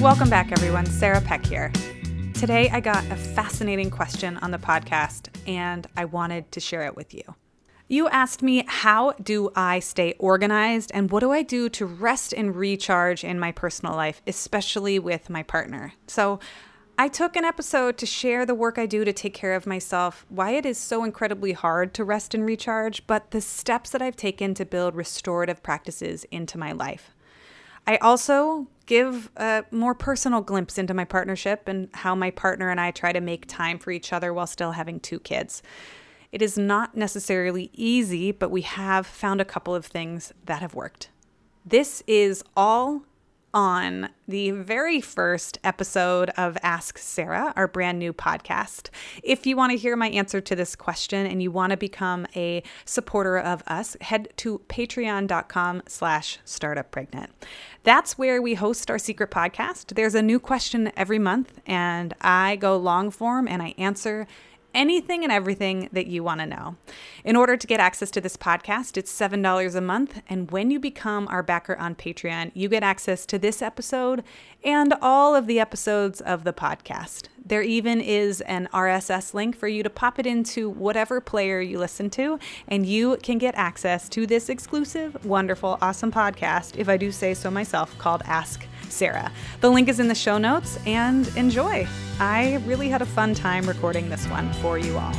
Welcome back, everyone. Sarah Peck here. Today, I got a fascinating question on the podcast, and I wanted to share it with you. You asked me, How do I stay organized, and what do I do to rest and recharge in my personal life, especially with my partner? So, I took an episode to share the work I do to take care of myself, why it is so incredibly hard to rest and recharge, but the steps that I've taken to build restorative practices into my life. I also give a more personal glimpse into my partnership and how my partner and I try to make time for each other while still having two kids. It is not necessarily easy, but we have found a couple of things that have worked. This is all on the very first episode of Ask Sarah, our brand new podcast. If you want to hear my answer to this question and you want to become a supporter of us, head to patreon.com slash startuppregnant. That's where we host our secret podcast. There's a new question every month, and I go long form and I answer anything and everything that you want to know. In order to get access to this podcast, it's $7 a month. And when you become our backer on Patreon, you get access to this episode and all of the episodes of the podcast. There even is an RSS link for you to pop it into whatever player you listen to, and you can get access to this exclusive, wonderful, awesome podcast, if I do say so myself, called Ask Sarah. The link is in the show notes and enjoy. I really had a fun time recording this one for you all.